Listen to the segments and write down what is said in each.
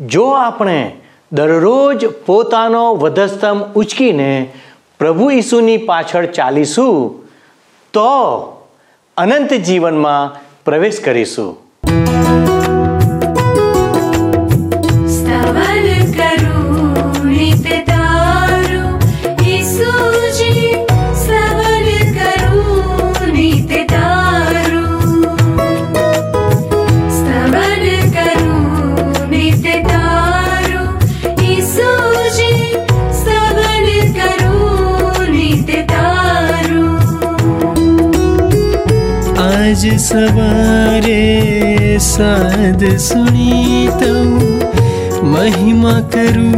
જો આપણે દરરોજ પોતાનો વધસ્તંભ ઉચકીને પ્રભુ ઈસુની પાછળ ચાલીશું, તો અનંત જીવનમાં પ્રવેશ કરીશું. सवारे साध सुनि महिमा करु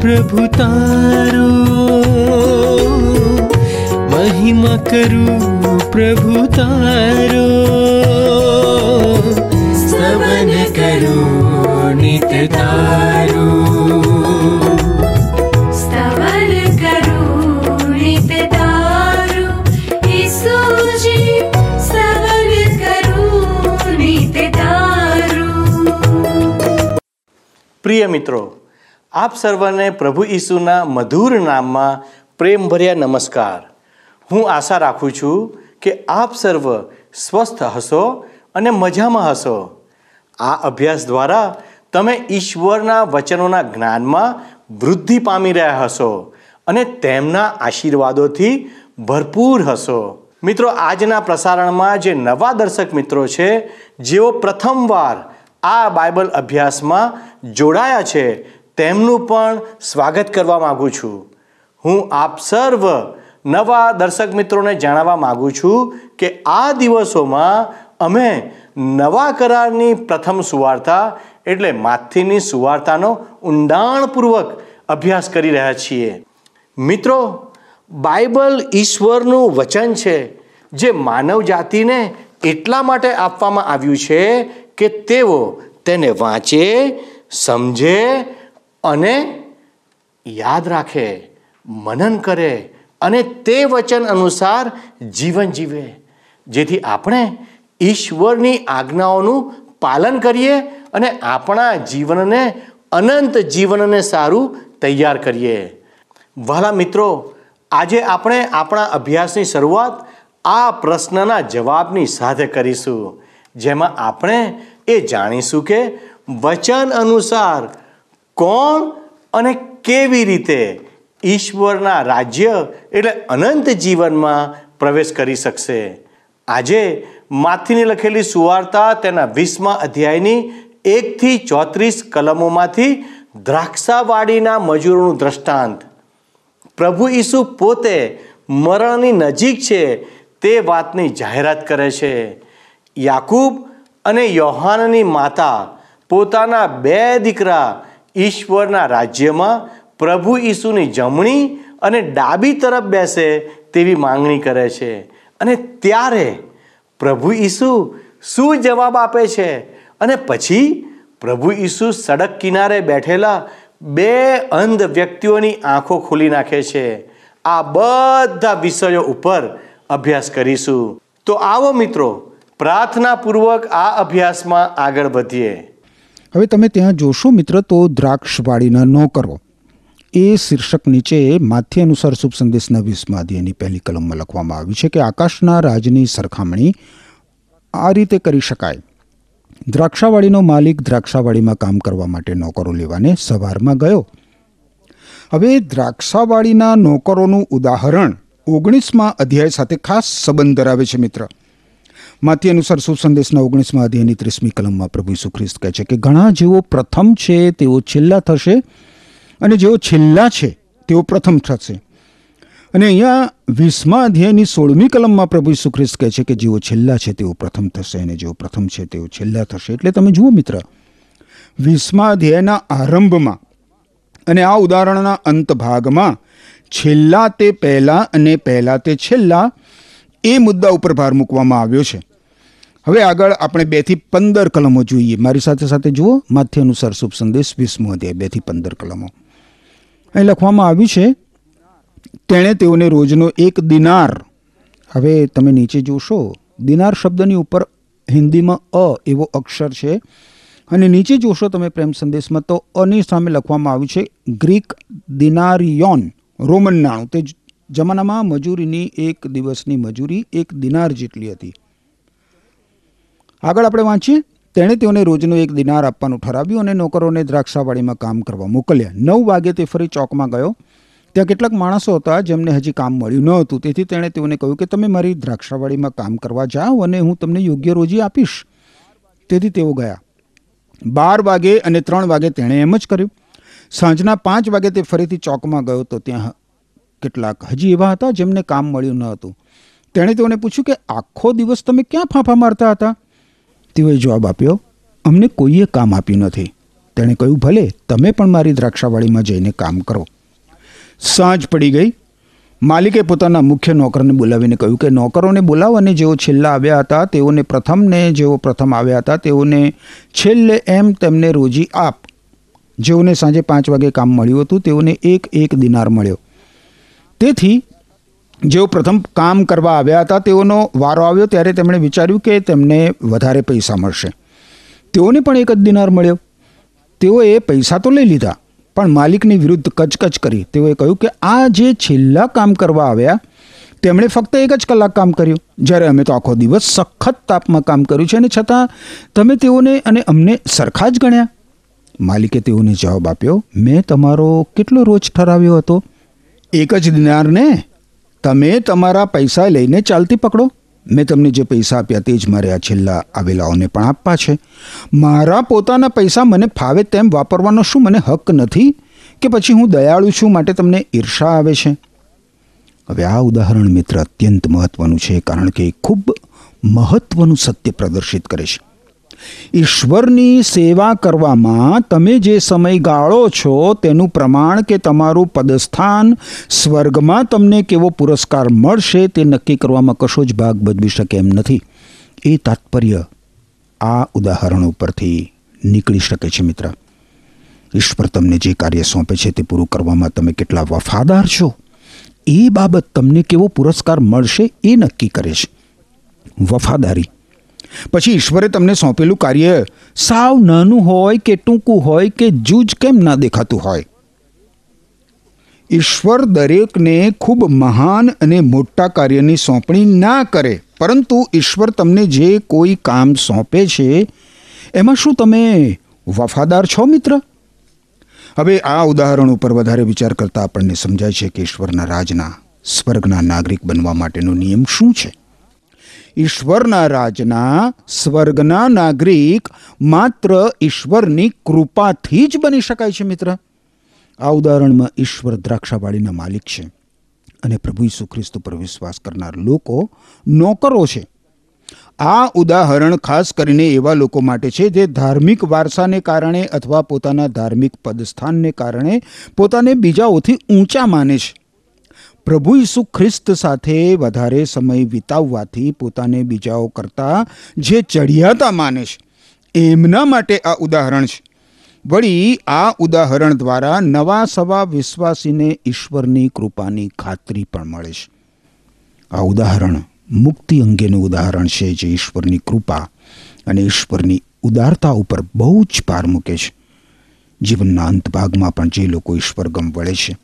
प्रभु तारो। महिमा करु प्रभु तारो। स्तवन करु नित समीपारु પ્રિય મિત્રો, આપ સર્વને પ્રભુ ઈસુના મધુર નામમાં પ્રેમભર્યા નમસ્કાર. હું આશા રાખું છું કે આપ સર્વ સ્વસ્થ હશો અને મજામાં હશો. આ અભ્યાસ દ્વારા તમે ઈશ્વરના વચનોના જ્ઞાનમાં વૃદ્ધિ પામી રહ્યા હશો અને તેમના આશીર્વાદોથી ભરપૂર હશો. મિત્રો, આજના પ્રસારણમાં જે નવા દર્શક મિત્રો છે, જેઓ પ્રથમવાર આ બાઇબલ અભ્યાસમાં જોડાયા છે, તેમનું પણ સ્વાગત કરવા માગું છું. હું આપ સર્વ નવા દર્શક મિત્રોને જણાવવા માગું છું કે આ દિવસોમાં અમે નવા કરારની પ્રથમ સુવાર્તા, એટલે માથીની સુવાર્તાનો ઊંડાણપૂર્વક અભ્યાસ કરી રહ્યા છીએ. મિત્રો, બાઇબલ ઈશ્વરનું વચન છે, જે માનવ જાતિને એટલા માટે આપવામાં આવ્યું છે કે તેઓ તેને વાંચે, સમજે અને યાદ રાખે, મનન કરે અને તે વચન અનુસાર જીવન જીવે. જેથી આપણે ઈશ્વરની આજ્ઞાઓનું પાલન કરીએ અને આપણા જીવનને અનંત જીવનને સારું તૈયાર કરીએ. વહાલા મિત્રો, આજે આપણે આપણા અભ્યાસની શરૂઆત આ પ્રશ્નના જવાબની સાથે કરીશું. જેમાં આપણે એ જાણીશું કે વચન અનુસાર કોણ અને કેવી રીતે ઈશ્વરના રાજ્ય એટલે અનંત જીવનમાં પ્રવેશ કરી શકશે. આજે માથીની લખેલી સુવાર્તા તેના વીસમા અધ્યાયની એકથી ચોત્રીસ કલમોમાંથી દ્રાક્ષાવાડીના મજૂરોનું દ્રષ્ટાંત. પ્રભુ ઈસુ પોતે મરણની નજીક છે તે વાતની જાહેરાત કરે છે. યાકૂબ અને યોહાનની માતા પોતાના બે દીકરા ઈશ્વરના રાજ્યમાં પ્રભુ ઈસુની જમણી અને ડાબી તરફ બેસે તેવી માંગણી કરે છે. અને ત્યારે પ્રભુ ઈસુ શું જવાબ આપે છે? અને પછી પ્રભુ ઈસુ સડક કિનારે બેઠેલા બે અંધ વ્યક્તિઓની આંખો ખોલી નાખે છે. આ બધા વિષયો ઉપર અભ્યાસ કરીશું. તો આવો મિત્રો પ્રાર્થનાપૂર્વક આ અભ્યાસમાં આગળ વધીએ. હવે તમે ત્યાં જોશો મિત્ર, તો દ્રાક્ષવાડીના નોકરો. એ શીર્ષક નીચે માથ્ય અનુસાર શુભ સંદેશના વીસમા અધ્યાયની પહેલી કલમમાં લખવામાં આવ્યું છે કે આકાશના રાજની સરખામણી આ રીતે કરી શકાય. દ્રાક્ષાવાડીનો માલિક દ્રાક્ષાવાડીમાં કામ કરવા માટે નોકરો લેવાને સવારમાં ગયો. હવે દ્રાક્ષાવાડીના નોકરોનું ઉદાહરણ ઓગણીસમાં અધ્યાય સાથે ખાસ સંબંધ ધરાવે છે મિત્ર. માથી અનુસાર શુભ સંદેશના ઓગણીસમાં અધ્યાયની ત્રીસમી કલમમાં પ્રભુ ઈસુ કહે છે કે ઘણા જેઓ પ્રથમ છે, તેઓ છેલ્લા થશે અને જેઓ છેલ્લા છે, તેઓ પ્રથમ થશે. અને અહીંયા વીસમા અધ્યાયની સોળમી કલમમાં પ્રભુ ઈસુ ખ્રિસ્ત કહે છે કે જેઓ છેલ્લા છે, તેઓ પ્રથમ થશે અને જેઓ પ્રથમ છે, તેઓ છેલ્લા થશે. એટલે તમે જુઓ મિત્ર, વીસમા અધ્યાયના આરંભમાં અને આ ઉદાહરણના અંત ભાગમાં છેલ્લા તે પહેલાં અને પહેલાં તે છેલ્લા એ મુદ્દા ઉપર ભાર મૂકવામાં આવ્યો છે. હવે આગળ આપણે બેથી પંદર કલમો જોઈએ. મારી સાથે સાથે જુઓ માથ્ય અનુસાર શુભ સંદેશ વીસમો અધ્યાય બેથી પંદર કલમો. અહીં લખવામાં આવ્યું છે, તેણે તેઓને રોજનો એક દિનાર. હવે તમે નીચે જોશો, દિનાર શબ્દની ઉપર હિન્દીમાં અ એવો અક્ષર છે. અને નીચે જોશો તમે પ્રેમ સંદેશમાં, તો અની સામે લખવામાં આવ્યું છે, ગ્રીક દિનારિયોન, રોમન નાણું. તે જમાનામાં મજૂરીની એક દિવસની મજૂરી એક દિનાર જેટલી હતી. આગળ આપણે વાંચીએ. તેણે તેઓને રોજનો એક દિનાર આપવાનું ઠરાવ્યું અને નોકરોને દ્રાક્ષાવાડીમાં કામ કરવા મોકલ્યા. નવ વાગે તે ફરી ચોકમાં ગયો. ત્યાં કેટલાક માણસો હતા જેમને હજી કામ મળ્યું ન હતું. તેથી તેણે તેઓને કહ્યું કે તમે મારી દ્રાક્ષાવાડીમાં કામ કરવા જાઓ અને હું તમને યોગ્ય રોજી આપીશ. તેથી તેઓ ગયા. બાર વાગે અને ત્રણ વાગે તેણે એમ જ કર્યું. સાંજના પાંચ વાગે તે ફરીથી ચોકમાં ગયો તો ત્યાં કેટલાક હજી એવા હતા જેમને કામ મળ્યું ન હતું. તેણે તેઓને પૂછ્યું કે આખો દિવસ તમે ક્યાં ફાંફા મારતા હતા? તેઓએ જવાબ આપ્યો, અમને કોઈએ કામ આપ્યું નથી. તેણે કહ્યું, ભલે, તમે પણ મારી દ્રાક્ષાવાડીમાં જઈને કામ કરો. સાંજ પડી ગઈ. માલિકે પોતાના મુખ્ય નોકરને બોલાવીને કહ્યું કે, નોકરોને બોલાવો અને જેઓ છેલ્લા આવ્યા હતા, તેઓને પ્રથમને, જેઓ પ્રથમ આવ્યા હતા, તેઓને છેલ્લે એમ તેમને રોજી આપ. જેઓને સાંજે પાંચ વાગે કામ મળ્યું હતું, તેઓને એક એક દિનાર મળ્યો. તેથી જેઓ પ્રથમ કામ કરવા આવ્યા હતા, તેઓનો વારો આવ્યો ત્યારે તેમણે વિચાર્યું કે તેમને વધારે પૈસા મળશે. તેઓને પણ એક જ દિનાર મળ્યો. તેઓએ પૈસા તો લઈ લીધા, પણ માલિકની વિરુદ્ધ કચકચ કરી. તેઓએ કહ્યું કે આ જે છેલ્લા કામ કરવા આવ્યા, તેમણે ફક્ત એક જ કલાક કામ કર્યું. જ્યારે અમે તો આખો દિવસ સખત તાપમાં કામ કર્યું છે અને છતાં તમે તેઓને અને અમને સરખા જ ગણ્યા. માલિકે તેઓને જવાબ આપ્યો, મેં તમારો કેટલો રોજ ઠરાવ્યો હતો? એક જ દિનારને તમે તમારા પૈસા લઈને ચાલતી પકડો. મેં તમને જે પૈસા આપ્યા તે જ મારે આ છેલ્લા આવેલાઓને પણ આપવા છે. મારા પોતાના પૈસા મને ફાવે તેમ વાપરવાનો શું મને હક નથી? કે પછી હું દયાળુ છું માટે તમને ઈર્ષા આવે છે? હવે આ ઉદાહરણ મિત્ર અત્યંત મહત્વનું છે કારણ કે ખૂબ મહત્વનું સત્ય પ્રદર્શિત કરે છે. ઈશ્વરની સેવા કરવામાં તમે જે સમય ગાળો છો તેનું પ્રમાણ કે તમારું પદસ્થાન સ્વર્ગમાં તમને કેવો પુરસ્કાર મળશે તે નક્કી કરવામાં કશો જ ભાગ ભજવી શકે એમ નથી. એ તાત્પર્ય આ ઉદાહરણ ઉપરથી નીકળી શકે છે મિત્ર. ઈશ્વર તમને જે કાર્ય સોંપે છે તે પૂરું કરવામાં તમે કેટલા વફાદાર છો. એ બાબત તમને કેવો પુરસ્કાર મળશે એ નક્કી કરે છે. વફાદારી પછી ઈશ્વરે તમને સોંપેલું કાર્ય, સાવ નાનું હોય કે ટૂંકું હોય કે જૂજ કેમ ના દેખાતું હોય. ઈશ્વર દરેકને ખૂબ મહાન અને મોટા કાર્યની સોંપણી ના કરે, પરંતુ ઈશ્વર તમને જે કોઈ કામ સોંપે છે, એમાં શું તમે વફાદાર છો મિત્ર? હવે આ ઉદાહરણ ઉપર વધારે વિચાર કરતા આપણને સમજાય છે કે ઈશ્વરના રાજના, સ્વર્ગના નાગરિક બનવા માટેનો નિયમ શું છે? ઈશ્વરના રાજના સ્વર્ગના નાગરિક માત્ર ઈશ્વરની કૃપાથી જ બની શકાય છે મિત્ર. આ ઉદાહરણમાં ઈશ્વર દ્રાક્ષાવાડીના માલિક છે અને પ્રભુ ઈસુ ખ્રિસ્ત પર વિશ્વાસ કરનાર લોકો નોકરો છે. આ ઉદાહરણ ખાસ કરીને એવા લોકો માટે છે જે ધાર્મિક વારસાને કારણે અથવા પોતાના ધાર્મિક પદસ્થાનને કારણે પોતાને બીજાઓથી ઊંચા માને છે. પ્રભુ ઈસુ ખ્રિસ્ત સાથે વધારે સમય વિતાવવાથી પોતાને બીજાઓ કરતાં જે ચડિયાતા માને છે. એમના માટે આ ઉદાહરણ છે. વળી આ ઉદાહરણ દ્વારા નવા સવા વિશ્વાસીને ઈશ્વરની કૃપાની ખાતરી પણ મળે છે. આ ઉદાહરણ મુક્તિ અંગેનું ઉદાહરણ છે જે ઈશ્વરની કૃપા અને ઈશ્વરની ઉદારતા ઉપર બહુ જ ભાર મૂકે છે. જીવનના અંત ભાગમાં પણ જે લોકો ઈશ્વર ગમ વળે છે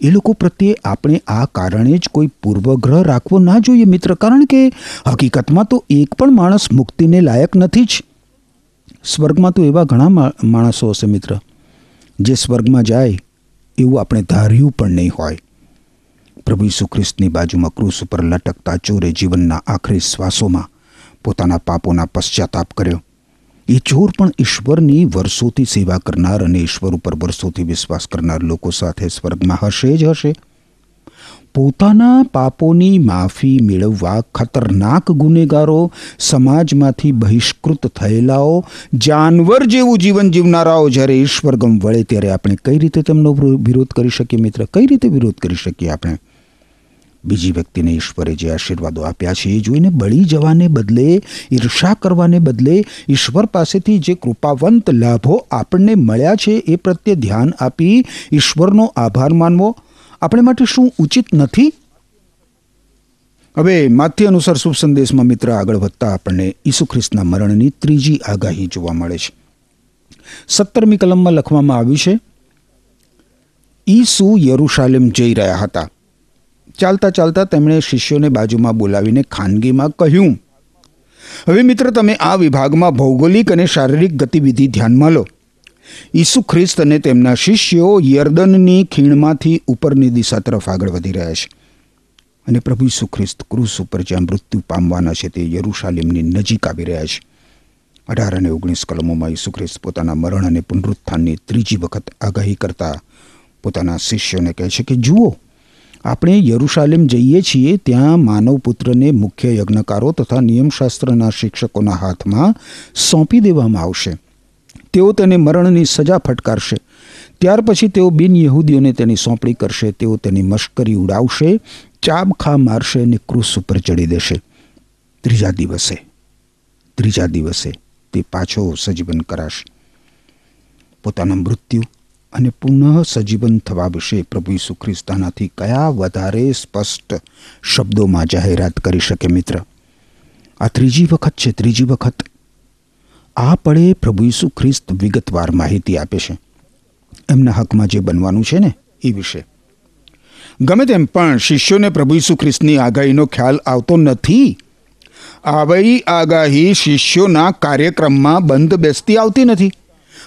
એ લોકો પ્રત્યે આપણે આ કારણે જ કોઈ પૂર્વગ્રહ રાખવો ના જોઈએ મિત્ર. કારણ કે હકીકતમાં તો એક પણ માણસ મુક્તિને લાયક નથી જ. સ્વર્ગમાં તો એવા ઘણા માણસો હશે મિત્ર. જે સ્વર્ગમાં જાય એવું આપણે ધાર્યું પણ નહીં હોય. પ્રભુ ઈસુ ખ્રિસ્તની બાજુમાં ક્રૂસ ઉપર લટકતા ચોરે જીવનના આખરી શ્વાસોમાં પોતાના પાપોના પશ્ચાતાપ કર્યો. એ ચોર પણ ઈશ્વરની વર્ષોથી સેવા કરનાર અને ઈશ્વર ઉપર વર્ષોથી વિશ્વાસ કરનાર લોકો સાથે સ્વર્ગમાં હશે જ હશે. પોતાના પાપોની માફી મેળવવા ખતરનાક ગુનેગારો સમાજમાંથી બહિષ્કૃત થયેલાઓ, જાનવર જેવું જીવન જીવનારાઓ જ્યારે ઈશ્વર ગમ વળે ત્યારે આપણે કઈ રીતે તેમનો વિરોધ કરી શકીએ મિત્ર? કઈ રીતે વિરોધ કરી શકીએ આપણે? બીજી વ્યક્તિને ઈશ્વરે જે આશીર્વાદો આપ્યા છે, એ જોઈને બળી જવાને બદલે, ઈર્ષા કરવાને બદલે ઈશ્વર પાસેથી જે કૃપાવંત લાભો આપણને મળ્યા છે, એ પ્રત્યે ધ્યાન આપી ઈશ્વરનો આભાર માનવો આપણે માટે શું ઉચિત નથી? હવે માથ્ય અનુસાર શુભ સંદેશમાં મિત્ર આગળ વધતા આપણને ઈસુ ખ્રિસ્તના મરણની ત્રીજી આગાહી જોવા મળે છે. સત્તરમી કલમમાં લખવામાં આવ્યું છે, ઈસુ યરુશાલેમ જઈ રહ્યા હતા. ચાલતા ચાલતા તેમણે શિષ્યોને બાજુમાં બોલાવીને ખાનગીમાં કહ્યું, હવે મિત્ર, તમે આ વિભાગમાં ભૌગોલિક અને શારીરિક ગતિવિધિ ધ્યાનમાં લો. ઈસુ ખ્રિસ્ત અને તેમના શિષ્યો યર્દનની ખીણમાંથી ઉપરની દિશા તરફ આગળ વધી રહ્યા છે અને પ્રભુ ઈસુ ખ્રિસ્ત ક્રુસ ઉપર જ્યાં મૃત્યુ પામવાના છે તે યરુશાલેમની નજીક આવી રહ્યા છે. અઢાર અને ઓગણીસ કલમોમાં ઈસુ ખ્રિસ્ત પોતાના મરણ અને પુનરુત્થાનની ત્રીજી વખત આગાહી કરતા પોતાના શિષ્યોને કહે છે કે, જુઓ આપણે યરુશાલેમ જઈએ છીએ, ત્યાં માનવ પુત્રને મુખ્ય યજ્ઞકારો તથા નિયમશાસ્ત્રના શિક્ષકોના હાથમાં સોંપી દેવામાં આવશે. તેઓ તેને મરણની સજા ફટકારશે. ત્યાર પછી તેઓ બિન યહૂદીઓને તેની સોંપણી કરશે, તેઓ તેની મશ્કરી ઉડાવશે, ચાબખા મારશે અને ક્રુસ ઉપર ચડી દેશે. ત્રીજા દિવસે ત્રીજા દિવસે તે પાછો સજીવન કરાશે. પોતાના મૃત્યુ અને પુનઃ સજીવન થવા વિશે પ્રભુ ઈસુ ખ્રિસ્ત કયા વધારે સ્પષ્ટ શબ્દોમાં જાહેરાત કરી શકે મિત્ર? આ ત્રીજી વખત છે, ત્રીજી વખત. આ પળે પ્રભુ ઈસુ ખ્રિસ્ત વિગતવાર માહિતી આપે છે. એમના હકમાં જે બનવાનું છે ને, એ વિશે. ગમે તેમ પણ શિષ્યોને પ્રભુ ઈસુ ખ્રિસ્તની આગાહીનો ખ્યાલ આવતો નથી. આવી આગાહી શિષ્યોના કાર્યક્રમમાં બંધ બેસતી આવતી નથી.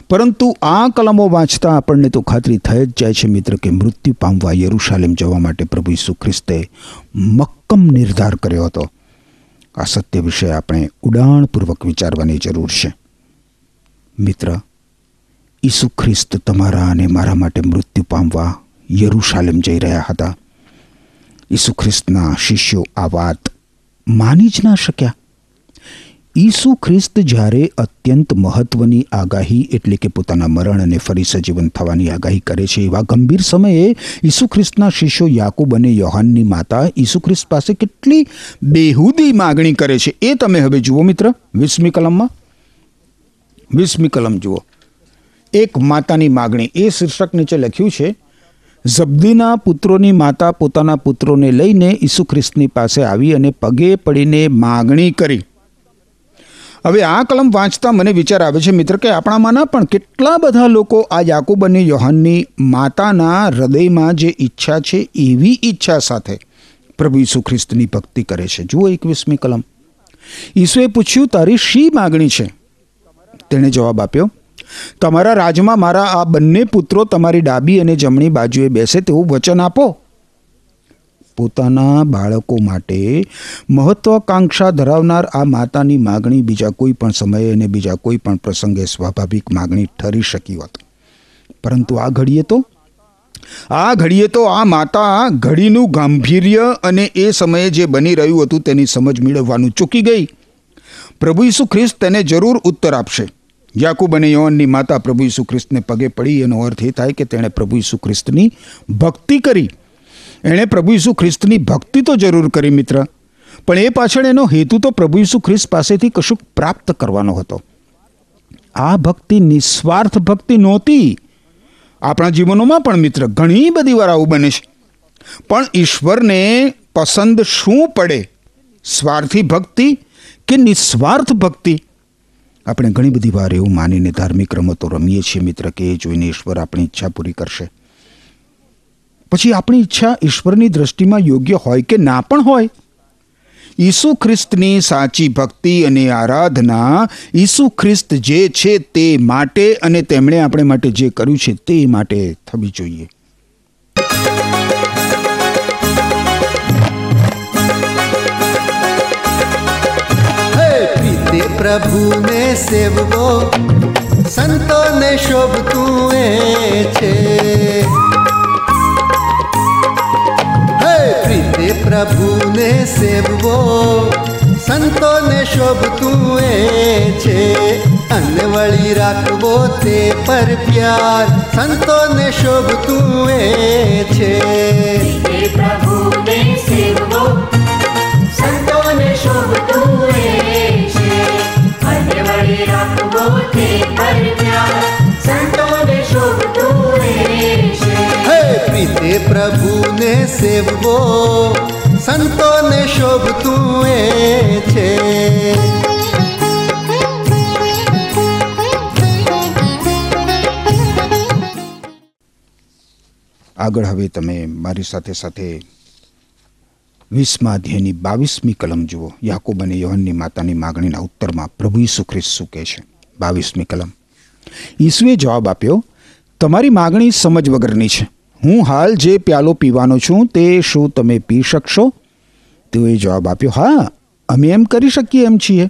પરંતુ આ કલમો વાંચતા આપણને તો ખાતરી થઈ જ જાય છે મિત્ર કે મૃત્યુ પામવા યરુશાલેમ જવા માટે પ્રભુ ઈસુ ખ્રિસ્તે મક્કમ નિર્ધાર કર્યો હતો. આ સત્ય વિશે આપણે ઉડાણપૂર્વક વિચારવાની જરૂર છે. મિત્ર, ઈસુ ખ્રિસ્ત તમારા અને મારા માટે મૃત્યુ પામવા યરુશાલેમ જઈ રહ્યા હતા. ઈસુ ખ્રિસ્તના શિષ્યો આ વાત માની જ ના શક્યા. ઈસુ ખ્રિસ્ત જ્યારે અત્યંત મહત્વની આગાહી એટલે કે પોતાના મરણ અને ફરી સજીવન થવાની આગાહી કરે છે, એવા ગંભીર સમયે ઈસુ ખ્રિસ્તના શિષ્યો યાકુબ અને યોહાનની માતા ઈસુ ખ્રિસ્ત પાસે કેટલી બેહુદી માગણી કરે છે, એ તમે હવે જુઓ મિત્ર, વીસમી કલમમાં. વીસમી કલમ જુઓ. એક માતાની માગણી, એ શીર્ષક નીચે લખ્યું છે, ઝબદીના પુત્રોની માતા પોતાના પુત્રોને લઈને ઈસુ ખ્રિસ્તની પાસે આવી અને પગે પડીને માગણી કરી. હવે આ કલમ વાંચતા મને વિચાર આવે છે, મિત્ર, કે આપણામાંના પણ કેટલા બધા લોકો આ યાકુબ અને યોહાનની માતાના હૃદયમાં જે ઈચ્છા છે, એવી ઈચ્છા સાથે પ્રભુ ઈસુ ખ્રિસ્તની ભક્તિ કરે છે. જુઓ એકવીસમી કલમ. ઈસુએ પૂછ્યું, તારી શી માગણી છે? તેણે જવાબ આપ્યો, તમારા રાજમાં મારા આ બંને પુત્રો તમારી ડાબી અને જમણી બાજુએ બેસે તેવું વચન આપો. પોતાના બાળકો માટે મહત્વાકાંક્ષા ધરાવનાર આ માતાની માગણી બીજા કોઈ પણ સમયે અને બીજા કોઈ પણ પ્રસંગે સ્વાભાવિક માગણી ઠરી શકી હોત. પરંતુ આ ઘડીએ તો? આ ઘડીએ તો આ માતા ઘડીનું ગાંભીર્ય અને એ સમયે જે બની રહ્યું હતું તેની સમજ મેળવવાનું ચૂકી ગઈ. પ્રભુ ઈસુ ખ્રિસ્ત તેને જરૂર ઉત્તર આપશે. યાકુબ અને યોહનની માતા પ્રભુ ઈસુ ખ્રિસ્તને પગે પડી એનો અર્થ એ થાય કે તેણે પ્રભુ ઈસુ ખ્રિસ્તની ભક્તિ કરી. એણે પ્રભુ ઈસુ ખ્રિસ્તની ભક્તિ તો જરૂર કરી, મિત્ર. પણ એ પાછળ એનો હેતુ તો પ્રભુ ઈસુ ખ્રિસ્ત પાસેથી કશુંક પ્રાપ્ત કરવાનો હતો. આ ભક્તિ નિસ્વાર્થ ભક્તિ નહોતી. આપણા જીવનોમાં પણ, મિત્ર, ઘણી બધી વાર આવું બને છે. પણ ઈશ્વરને પસંદ શું પડે? સ્વાર્થી ભક્તિ કે નિસ્વાર્થ ભક્તિ? આપણે ઘણી બધી વાર એવું માનીને ધાર્મિક રમતો રમીએ છીએ, મિત્ર, કે એ જોઈને ઈશ્વર આપણી ઈચ્છા પૂરી કરશે. પછી આપણી ઈચ્છા ઈશ્વરની દ્રષ્ટિમાં યોગ્ય હોય કે ના પણ હોય? ઈસુ ખ્રિસ્તની સાચી ભક્તિ અને આરાધના ઈસુ ખ્રિસ્ત જે છે તે માટે અને તેમણે આપણે માટે જે કર્યું છે તે માટે થવી જોઈએ. પ્રભુને સેવવો સંતોને શોભતું એ છે. પ્રીતે પ્રભુને સેવવો, સંતોને શોભતું એ છે. અનવળી રાખવો તે પર પ્યાર, સંતોને શોભતું એ છે પ્રભુને સેવવો, સંતોને શોભતું એ સેવવો સંતોને શોભતું એ છે. આગળ હવે તમે મારી સાથે સાથે વીસમા અધ્યાયની બાવીસમી કલમ જુઓ. યાકુબ અને યોહનની માતાની માગણીના ઉત્તરમાં પ્રભુ ઈસુ ખ્રિસ્ત શું કહે છે? બાવીસમી કલમ. ઈસુએ જવાબ આપ્યો, તમારી માગણી સમજ વગરની છે. હું હાલ જે પ્યાલો પીવાનો છું તે શું તમે પી શકશો? તેઓએ જવાબ આપ્યો, હા, અમે એમ કરી શકીએ એમ છીએ.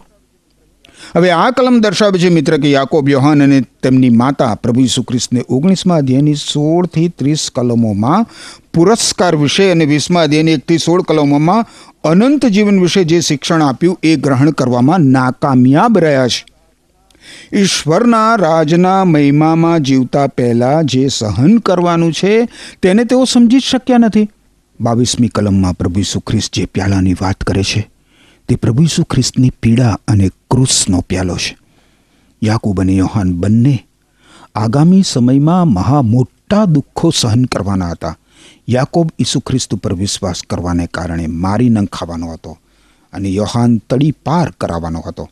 હવે આ કલમ દર્શાવે છે મિત્ર કે યાકોબ, યોહાન અને તેમની માતા પ્રભુ ઈસુ ઓગણીસમાં અધ્યાયની સોળથી ત્રીસ કલમોમાં પુરસ્કાર વિશે અને વીસમાં અધ્યાયની એકથી સોળ કલમોમાં અનંત જીવન વિશે જે શિક્ષણ આપ્યું એ ગ્રહણ કરવામાં નાકામયાબ રહ્યા છે. ઈશ્વરના રાજના મહિમામાં જીવતા પહેલાં જે સહન કરવાનું છે, તેને તેઓ સમજી જ શક્યા નથી. બાવીસમી કલમમાં પ્રભુ ઈસુ ખ્રિસ્ત જે પ્યાલાની વાત કરે છે, તે પ્રભુ ઈસુ ખ્રિસ્તની પીડા અને ક્રુસનો પ્યાલો છે. યાકુબ અને યોહાન બંને આગામી સમયમાં મહા મોટા દુઃખો સહન કરવાના હતા. યાકોબ ઈસુ ખ્રિસ્ત ઉપર વિશ્વાસ કરવાને કારણે મારી નંખાવાનો હતો અને યોહાન તડી પાર કરાવવાનો હતો.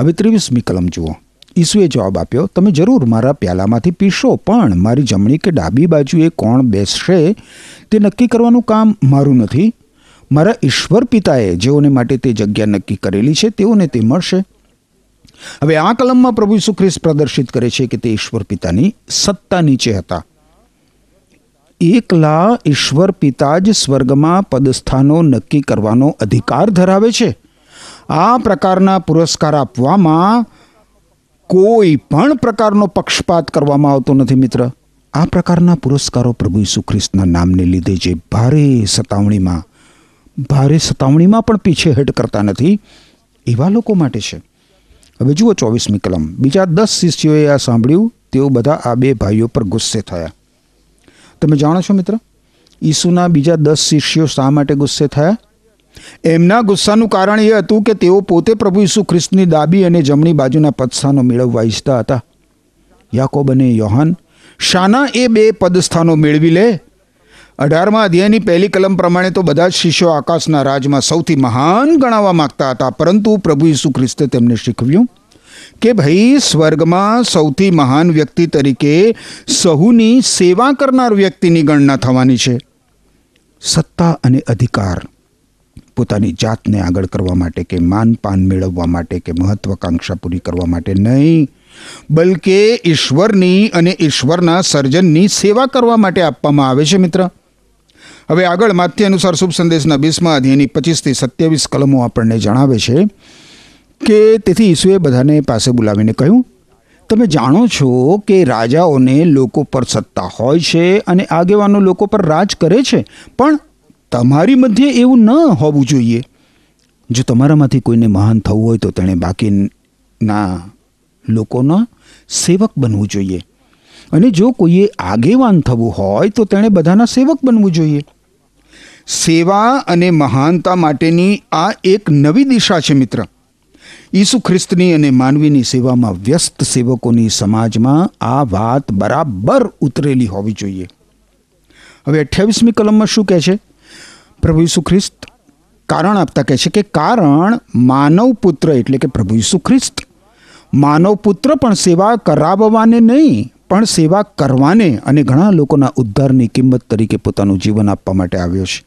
હવે ત્રેવીસમી કલમ જુઓ. ઈસુએ જવાબ આપ્યો, તમે જરૂર મારા પ્યાલામાંથી પીશો, પણ મારી જમણી કે ડાબી બાજુએ કોણ બેસશે તે નક્કી કરવાનું કામ મારું નથી. મારા ઈશ્વર પિતાએ જેઓને માટે તે જગ્યા નક્કી કરેલી છે, તેઓને તે મળશે. હવે આ કલમમાં પ્રભુ ઈસુ ખ્રિસ્ત પ્રદર્શિત કરે છે કે તે ઈશ્વર પિતાની સત્તા નીચે હતા. એકલા ઈશ્વર પિતા જ સ્વર્ગમાં પદસ્થાનો નક્કી કરવાનો અધિકાર ધરાવે છે. આ પ્રકારના પુરસ્કાર આપવામાં કોઈ પણ પ્રકારનો પક્ષપાત કરવામાં આવતો નથી, મિત્ર. આ પ્રકારના પુરસ્કારો પ્રભુ ઈસુ ખ્રિસ્તના નામને લીધે જે ભારે સતાવણીમાં ભારે સતાવણીમાં પણ પીછેહટ કરતા નથી, એવા લોકો માટે છે. હવે જુઓ ચોવીસમી કલમ. બીજા દસ શિષ્યોએ આ સાંભળ્યું, તેઓ બધા આ બે ભાઈઓ પર ગુસ્સે થયા. તમે જાણો છો, મિત્ર? ઈસુના બીજા દસ શિષ્યો શા માટે ગુસ્સે થયા? એમના ગુસ્સાનું કારણ એ હતું કે તેઓ પોતે પ્રભુ ઈસુ ખ્રિસ્તની ડાબી અને જમણી બાજુના પદસ્થાનો મેળવવા ઈચ્છતા હતા. યાકોબ અને યોહાન, શાના એ બે પદસ્થાનો મેળવી લે. અઢારમાં અધ્યાયની પહેલી કલમ પ્રમાણે તો બધા જ શિષ્યો આકાશના રાજમાં સૌથી મહાન ગણાવવા માંગતા હતા, પરંતુ પ્રભુ ઈસુ ખ્રિસ્તે તેમને શીખવ્યું કે, ભાઈ, સ્વર્ગમાં સૌથી મહાન વ્યક્તિ તરીકે સહુની સેવા કરનાર વ્યક્તિની ગણના થવાની છે. સત્તા અને અધિકાર પોતાની જાતને આગળ કરવા માટે કે માનપાન મેળવવા માટે કે મહત્વાકાંક્ષા પૂરી કરવા માટે નહીં, બલકે ઈશ્વરની અને ઈશ્વરના સર્જનની સેવા કરવા માટે આપવામાં આવે છે મિત્ર. હવે આગળ માથ્ય અનુસાર શુભ સંદેશના બીસમાં અધ્યયની પચીસથી સત્યાવીસ કલમો આપણને જણાવે છે કે તેથી ઈસુએ બધાને પાસે બોલાવીને કહ્યું, તમે જાણો છો કે રાજાઓને લોકો પર સત્તા હોય છે અને આગેવાનો લોકો પર રાજ કરે છે, પણ તમારી મધ્યે એવું ન હોવું જોઈએ. જો તમારામાંથી કોઈને મહાન થવું હોય તો તેણે બાકીના લોકોના સેવક બનવું જોઈએ. અને જો કોઈએ આગેવાન થવું હોય તો તેણે બધાના સેવક બનવું જોઈએ. સેવા અને મહાનતા માટેની આ એક નવી દિશા છે મિત્ર. ઈસુ ખ્રિસ્તની અને માનવીની સેવામાં વ્યસ્ત સેવકોની સમાજમાં આ વાત બરાબર ઉતરેલી હોવી જોઈએ. હવે અઠ્યાવીસમી કલમમાં શું કહે છે? પ્રભુ ઈસુ ખ્રિસ્ત કારણ આપતા કહે છે કે કારણ માનવ પુત્ર એટલે કે પ્રભુ ઈસુ ખ્રિસ્ત. માનવ પુત્ર પણ સેવા કરાવવાને નહીં, પણ સેવા કરવાને અને ઘણા લોકોના ઉદ્ધારની કિંમત તરીકે પોતાનું જીવન આપવા માટે આવ્યો છે.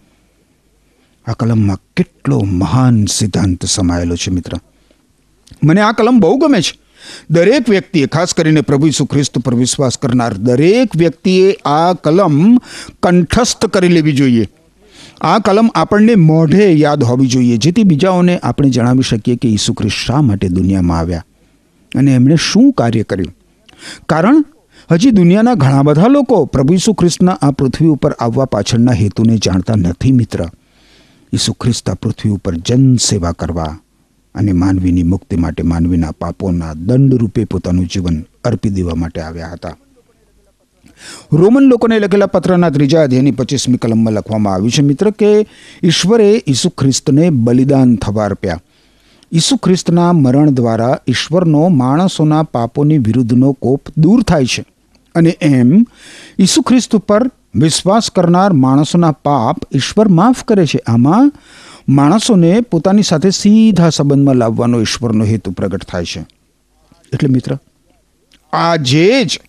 આ કલમમાં કેટલો મહાન સિદ્ધાંત સમાયેલો છે મિત્ર. મને આ કલમ બહુ ગમે છે. દરેક વ્યક્તિએ, ખાસ કરીને પ્રભુ ઈસુ ખ્રિસ્ત પર વિશ્વાસ કરનાર દરેક વ્યક્તિએ આ કલમ કંઠસ્થ કરી લેવી જોઈએ. આ કલમ આપણને મોઢે યાદ હોવી જોઈએ, જેથી બીજાઓને આપણે જણાવી શકીએ કે ઈસુ ખ્રિસ્ત શા માટે દુનિયામાં આવ્યા અને એમણે શું કાર્ય કર્યું. કારણ, હજી દુનિયાના ઘણા બધા લોકો પ્રભુ ઈસુ ખ્રિસ્તના આ પૃથ્વી ઉપર આવવા પાછળના હેતુને જાણતા નથી, મિત્ર. ઈસુ ખ્રિસ્ત આ પૃથ્વી ઉપર જન સેવા કરવા અને માનવીની મુક્તિ માટે માનવીના પાપોના દંડ રૂપે પોતાનું જીવન અર્પી દેવા માટે આવ્યા હતા. રોમન લોકોને લખેલા પત્રના ત્રીજા અધ્યાયની પચીસમી કલમમાં લખવામાં આવ્યું છે, મિત્ર, કે ઈશ્વરે ઈસુ ખ્રિસ્તને બલિદાન થવા અર્પ્યા ઈસુ ખ્રિસ્તના મરણ દ્વારા ઈશ્વરનો માણસોના પાપોની વિરુદ્ધનો કોપ દૂર થાય છે. અને એમ ઈસુ ખ્રિસ્ત ઉપર વિશ્વાસ કરનાર માણસોના પાપ ઈશ્વર માફ કરે છે. આમાં માણસોને પોતાની સાથે સીધા સંબંધમાં લાવવાનો ઈશ્વરનો હેતુ પ્રગટ થાય છે. એટલે મિત્ર આજે જ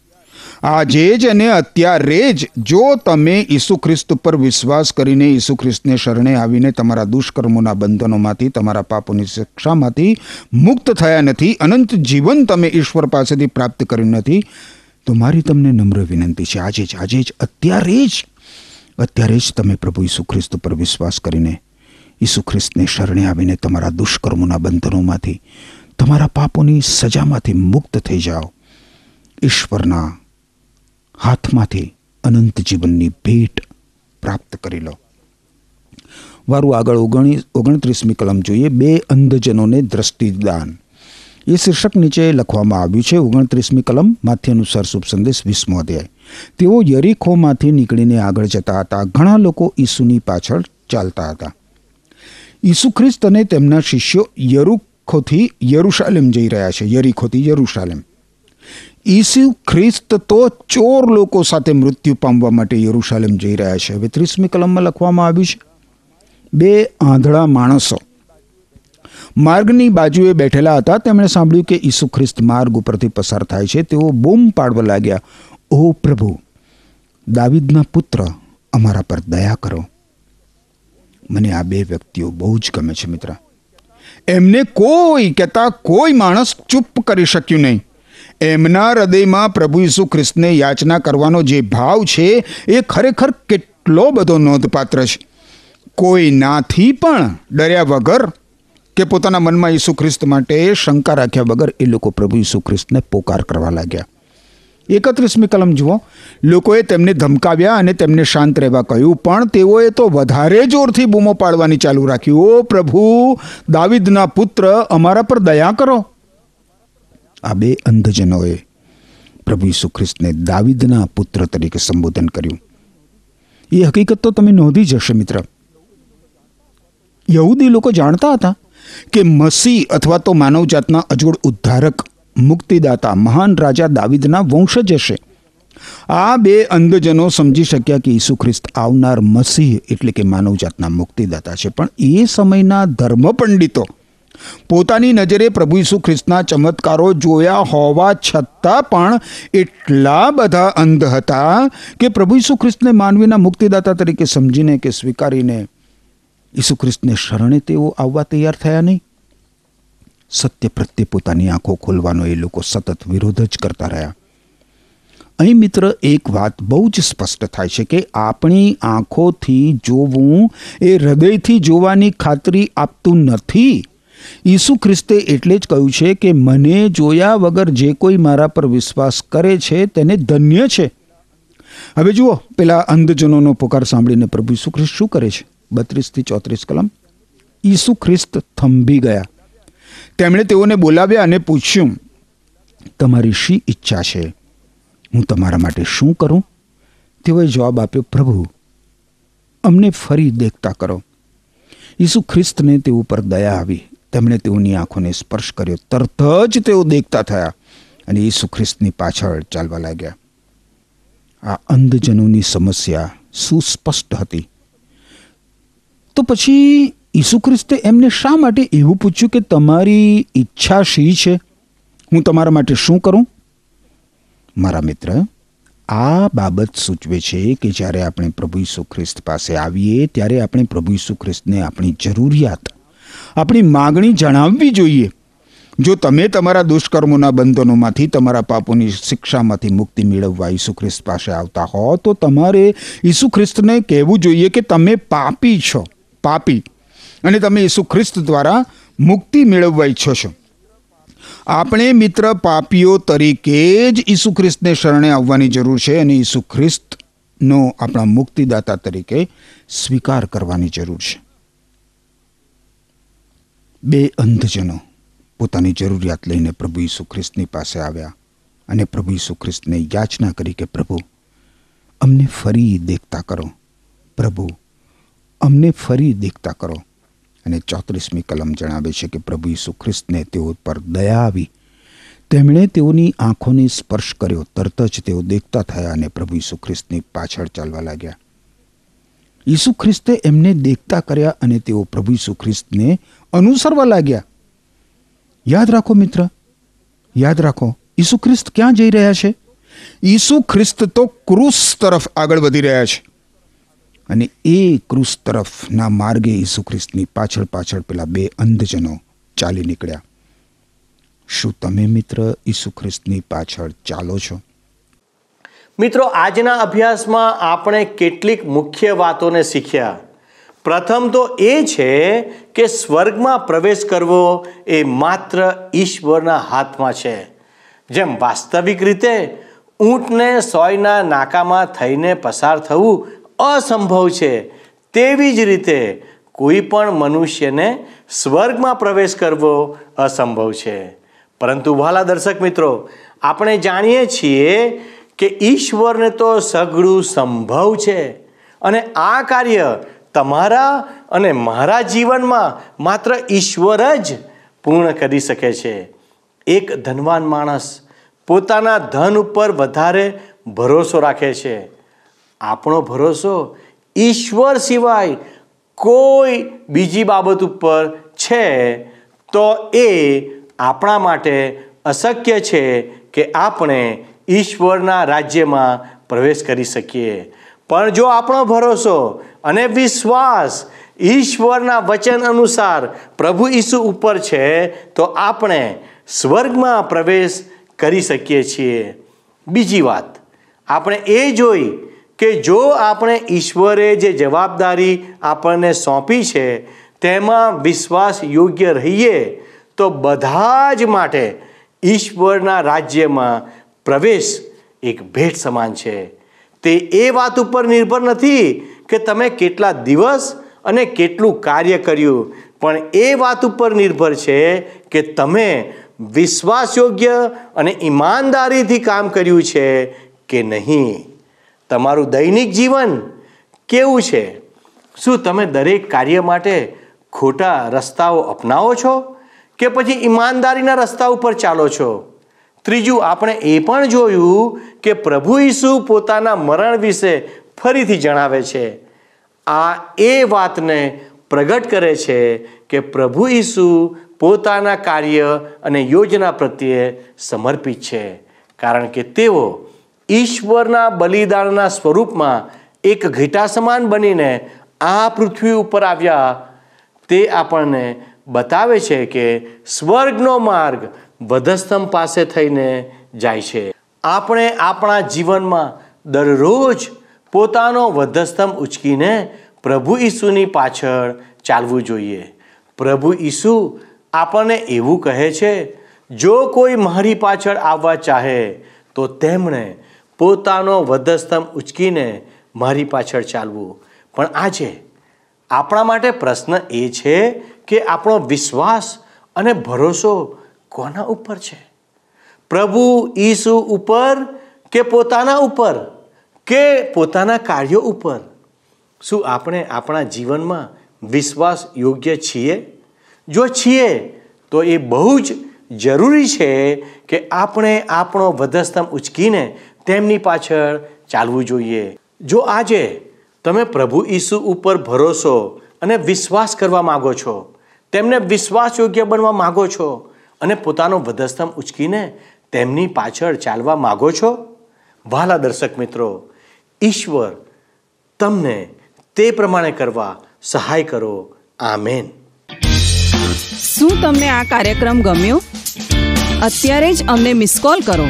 આજે જ અને અત્યારે જ જો તમે ઈસુ ખ્રિસ્ત પર વિશ્વાસ કરીને ઈસુ ખ્રિસ્તને શરણે આવીને તમારા દુષ્કર્મોના બંધનોમાંથી, તમારા પાપોની શિક્ષામાંથી મુક્ત થયા નથી, અનંત જીવન તમે ઈશ્વર પાસેથી પ્રાપ્ત કર્યું નથી, તો મારી તમને નમ્ર વિનંતી છે, આજે જ આજે જ, અત્યારે જ અત્યારે જ તમે પ્રભુ ઈસુ ખ્રિસ્ત પર વિશ્વાસ કરીને ઈસુ ખ્રિસ્તને શરણે આવીને તમારા દુષ્કર્મોના બંધનોમાંથી, તમારા પાપોની સજામાંથી મુક્ત થઈ જાઓ, ઈશ્વરના હાથમાંથી અનંત જીવનની ભેટ પ્રાપ્ત કરી લો. વારું આગળ ઓગણી, ઓગણત્રીસમી કલમ જોઈએ, બે અંધજનોને દ્રષ્ટિદાન. એ શીર્ષક નીચે લખવામાં આવ્યું છે, ઓગણત્રીસમી કલમ માથી અનુસાર શુભ સંદેશ, વીસમો અધ્યાય. તેઓ યરીખોમાંથી નીકળીને આગળ જતા હતા. ઘણા લોકો ઈસુની પાછળ ચાલતા હતા. ઈસુ ખ્રિસ્ત અને તેમના શિષ્યો યરુખોથી યરુશાલેમ જઈ રહ્યા છે. યરીખોથી યરુશાલેમ. ઈસુ ખ્રિસ્ત તો ચોર લોકો સાથે મૃત્યુ પામવા માટે યરુશાલેમ જઈ રહ્યા છે. હવે ત્રીસમી કલમમાં લખવામાં આવ્યું છે, બે આંધળા માણસો માર્ગની બાજુએ બેઠેલા હતા. તેમણે સાંભળ્યું કે ઈસુ ખ્રિસ્ત માર્ગ ઉપરથી પસાર થાય છે. તેઓ બૂમ પાડવા લાગ્યા, ઓ પ્રભુ, દાવિદના પુત્ર, અમારા પર દયા કરો. મને આ બે વ્યક્તિઓ બહુ જ ગમે છે મિત્ર. એમને કોઈ કહેતા કોઈ માણસ ચૂપ કરી શક્યું નહીં. એમના હૃદયમાં પ્રભુ ઈસુ ખ્રિસ્તને યાચના કરવાનો જે ભાવ છે, એ ખરેખર કેટલો બધો નોંધપાત્ર છે. કોઈ નાથી પણ ડર્યા વગર કે પોતાના મનમાં ઈસુ ખ્રિસ્ત માટે શંકા રાખ્યા વગર એ લોકો પ્રભુ ઈસુ ખ્રિસ્તને પોકાર કરવા લાગ્યા. એકત્રીસમી કલમ જુઓ. લોકોએ તેમને ધમકાવ્યા અને તેમને શાંત રહેવા કહ્યું, પણ તેઓએ તો વધારે જોરથી બૂમો પાડવાની ચાલુ રાખી. ઓ પ્રભુ, દાવિદના પુત્ર, અમારા પર દયા કરો. આ બે અંધજનોએ પ્રભુ ઈસુ ખ્રિસ્તને દાવિદના પુત્ર તરીકે સંબોધન કર્યું. એ હકીકત તો તમે નોંધી જશે મિત્ર. યહૂદી લોકો જાણતા હતા કે મસી અથવા તો માનવજાતના અજોડ ઉદ્ધારક, મુક્તિદાતા, મહાન રાજા દાવિદના વંશજ હશે. આ બે અંધજનો સમજી શક્યા કે ઈસુ ખ્રિસ્ત આવનાર મસીહ એટલે કે માનવજાતના મુક્તિદાતા છે. પણ એ સમયના ધર્મ પંડિતો પોતાની નજરે પ્રભુ ઈસુ ખ્રિસ્તના ચમત્કારો જોયા હોવા છતાં પણ એટલા બધા અંધ હતા કે પ્રભુ ઈસુ ખ્રિસ્તને માનવીના મુક્તિદાતા તરીકે સમજીને કે સ્વીકારીને ઈસુ ખ્રિસ્તને શરણે તેઓ આવવા તૈયાર થયા નહીં. સત્ય પ્રત્યે પોતાની આંખો ખોલવાનો એ લોકો સતત વિરોધ જ કરતા રહ્યા. અહીં મિત્ર એક વાત બહુ જ સ્પષ્ટ થાય છે કે આપણી આંખોથી જોવું એ હૃદયથી જોવાની ખાતરી આપતું નથી. ઈસુ ખ્રિસ્તે એટલે જ કહ્યું છે કે મને જોયા વગર જે કોઈ મારા પર વિશ્વાસ કરે છે તેને ધન્ય છે. હવે જુઓ, પેલા અંધજનોનો પોકાર સાંભળીને પ્રભુ ઈસુ ખ્રિસ્ત શું કરે છે? બત્રીસથી ચોત્રીસ કલમ. ઈસુ ખ્રિસ્ત થંભી ગયા. તેમણે તેઓને બોલાવ્યા અને પૂછ્યું, તમારી શી ઈચ્છા છે? હું તમારા માટે શું કરું? તેઓએ જવાબ આપ્યો, પ્રભુ, અમને ફરી દેખતા કરો. ઈસુ ખ્રિસ્તને તેઓ પર દયા આવી. તેમણે તેઓની આંખોને સ્પર્શ કર્યો. તરત જ તેઓ દેખતા થયા અને ઈસુ ખ્રિસ્તની પાછળ ચાલવા લાગ્યા. આ અંધજનોની સમસ્યા સુસ્પષ્ટ હતી. તો પછી ઈસુ ખ્રિસ્તે એમને શા માટે એવું પૂછ્યું કે તમારી ઈચ્છા શી છે? હું તમારા માટે શું કરું? મારા મિત્ર, આ બાબત સૂચવે છે કે જ્યારે આપણે પ્રભુ ઈસુ ખ્રિસ્ત પાસે આવીએ, ત્યારે આપણે પ્રભુ ઈસુ ખ્રિસ્તને આપણી જરૂરિયાત આપણી માગણી જણાવવી જોઈએ. જો તમે તમારા દુષ્કર્મોના બંધનોમાંથી તમારા પાપોની શિક્ષામાંથી મુક્તિ મેળવવા ઈસુ ખ્રિસ્ત પાસે આવતા હો, તો તમારે ઈસુ ખ્રિસ્તને કહેવું જોઈએ કે તમે પાપી છો, પાપી. અને તમે ઈસુ ખ્રિસ્ત દ્વારા મુક્તિ મેળવવા ઈચ્છો છો આપણે મિત્ર પાપીઓ તરીકે જ ઈસુ ખ્રિસ્તને શરણે આવવાની જરૂર છે અને ઈસુ ખ્રિસ્તનો આપણા મુક્તિદાતા તરીકે સ્વીકાર કરવાની જરૂર છે. બે અંધજનો પોતાની જરૂરિયાત લઈને પ્રભુ ઈસુ ખ્રિસ્તની પાસે આવ્યા અને પ્રભુ ઈસુ ખ્રિસ્તને યાચના કરી કે, પ્રભુ, અમને ફરી દેખતા કરો. પ્રભુ, અમને ફરી દેખતા કરો. અને ચોત્રીસમી કલમ જણાવે છે કે, પ્રભુ ઈસુ ખ્રિસ્તને તેઓ પર દયા આવી. તેમણે તેઓની આંખોને સ્પર્શ કર્યો, તરત જ તેઓ દેખતા થયા અને પ્રભુ ઈસુ ખ્રિસ્તની પાછળ ચાલવા લાગ્યા. ઈસુ ખ્રિસ્તે એમને દેખતા કર્યા અને તેઓ પ્રભુ ઈસુ ખ્રિસ્તને અનુસરવા લાગ્યા. યાદ રાખો મિત્ર, યાદ રાખો, ઈસુ ખ્રિસ્ત ક્યાં જઈ રહ્યા છે? ઈસુ ખ્રિસ્ત તો ક્રુસ તરફ આગળ વધી રહ્યા છે. અને એ ક્રુસ તરફના માર્ગે ઈસુ ખ્રિસ્તની પાછળ પાછળ પેલા બે અંધજનો ચાલી નીકળ્યા. શું તમે મિત્ર ઈસુ ખ્રિસ્તની પાછળ ચાલો છો? મિત્રો, આજના અભ્યાસમાં આપણે કેટલીક મુખ્ય વાતોને શીખ્યા. પ્રથમ તો એ છે કે સ્વર્ગમાં પ્રવેશ કરવો એ માત્ર ઈશ્વરના હાથમાં છે. જેમ વાસ્તવિક રીતે ઊંટને સોયના નાકામાં થઈને પસાર થવું અસંભવ છે, તેવી જ રીતે કોઈ પણ મનુષ્યને સ્વર્ગમાં પ્રવેશ કરવો અસંભવ છે. પરંતુ વહાલા દર્શક મિત્રો, આપણે જાણીએ છીએ કે ઈશ્વરને તો સઘળું સંભવ છે. અને આ કાર્ય તમારા અને મારા જીવનમાં માત્ર ઈશ્વર જ પૂર્ણ કરી શકે છે. એક ધનવાન માણસ પોતાના ધન ઉપર વધારે ભરોસો રાખે છે. આપણો ભરોસો ઈશ્વર સિવાય કોઈ બીજી બાબત ઉપર છે તો એ આપણા માટે અશક્ય છે કે આપણે ઈશ્વરના રાજ્યમાં પ્રવેશ કરી શકીએ. પણ જો આપણો ભરોસો અને વિશ્વાસ ઈશ્વરના વચન અનુસાર પ્રભુ ઈસુ ઉપર છે, તો આપણે સ્વર્ગમાં પ્રવેશ કરી શકીએ છીએ. બીજી વાત, આપણે એ જોઈ કે જો આપણે ઈશ્વરે જે જવાબદારી આપણને સોંપી છે, તેમાં વિશ્વાસ યોગ્ય રહીએ, તો બધા જ માટે ઈશ્વરના રાજ્યમાં પ્રવેશ એક ભેટ સમાન છે. તે એ વાત ઉપર નિર્ભર નથી કે તમે કેટલા દિવસ અને કેટલું કાર્ય કર્યું. પણ એ વાત ઉપર નિર્ભર છે કે તમે વિશ્વાસયોગ્ય અને ઈમાનદારીથી કામ કર્યું છે કે નહીં. તમારું દૈનિક જીવન કેવું છે? શું તમે દરેક કાર્ય માટે ખોટા રસ્તાઓ અપનાવો છો? કે પછી ઈમાનદારીના રસ્તા ઉપર ચાલો છો? ત્રીજું, આપણે એ પણ જોયું કે પ્રભુ ઈસુ પોતાના મરણ વિશે ફરીથી જણાવે છે. આ એ વાતને પ્રગટ કરે છે કે પ્રભુ ઈસુ પોતાના કાર્ય અને યોજના પ્રત્યે સમર્પિત છે. કારણ કે તેઓ ઈશ્વરના બલિદાનના સ્વરૂપમાં એક ઘીટા સમાન બનીને આ પૃથ્વી ઉપર આવ્યા. તે આપણને બતાવે છે કે સ્વર્ગનો માર્ગ વધસ્તંભ પાસે થઈને જાય છે. આપણે આપણા જીવનમાં દરરોજ પોતાનો વધસ્તંભ ઉચકીને પ્રભુ ઈસુની પાછળ ચાલવું જોઈએ. પ્રભુ ઈસુ આપણને એવું કહે છે, જો કોઈ મારી પાછળ આવવા ચાહે, તો તેમણે પોતાનો વધસ્તંભ ઉચકીને મારી પાછળ ચાલવું. પણ આજે આપણા માટે પ્રશ્ન એ છે કે આપણો વિશ્વાસ અને ભરોસો કોના ઉપર છે? પ્રભુ ઈસુ ઉપર કે પોતાના ઉપર? કે પોતાના કાર્યો ઉપર? શું આપણે આપણા જીવનમાં વિશ્વાસ યોગ્ય છીએ? જો છીએ, તો એ બહુ જ જરૂરી છે કે આપણે આપણો વધસ્તંભ ઉચકીને તેમની પાછળ ચાલવું જોઈએ. જો આજે તમે પ્રભુ ઈસુ ઉપર ભરોસો અને વિશ્વાસ કરવા માગો છો, તેમને વિશ્વાસ યોગ્ય બનવા માગો છો અને પોતાનો વધસ્તંભ ઉચકીને તેમની પાછળ ચાલવા માગો છો? વાલા દર્શક મિત્રો, ઈશ્વર તમને તે પ્રમાણે કરવા સહાય કરો. આમેન. શું તમને આ કાર્યક્રમ ગમ્યો? અત્યારે જ અમને મિસ કોલ કરો.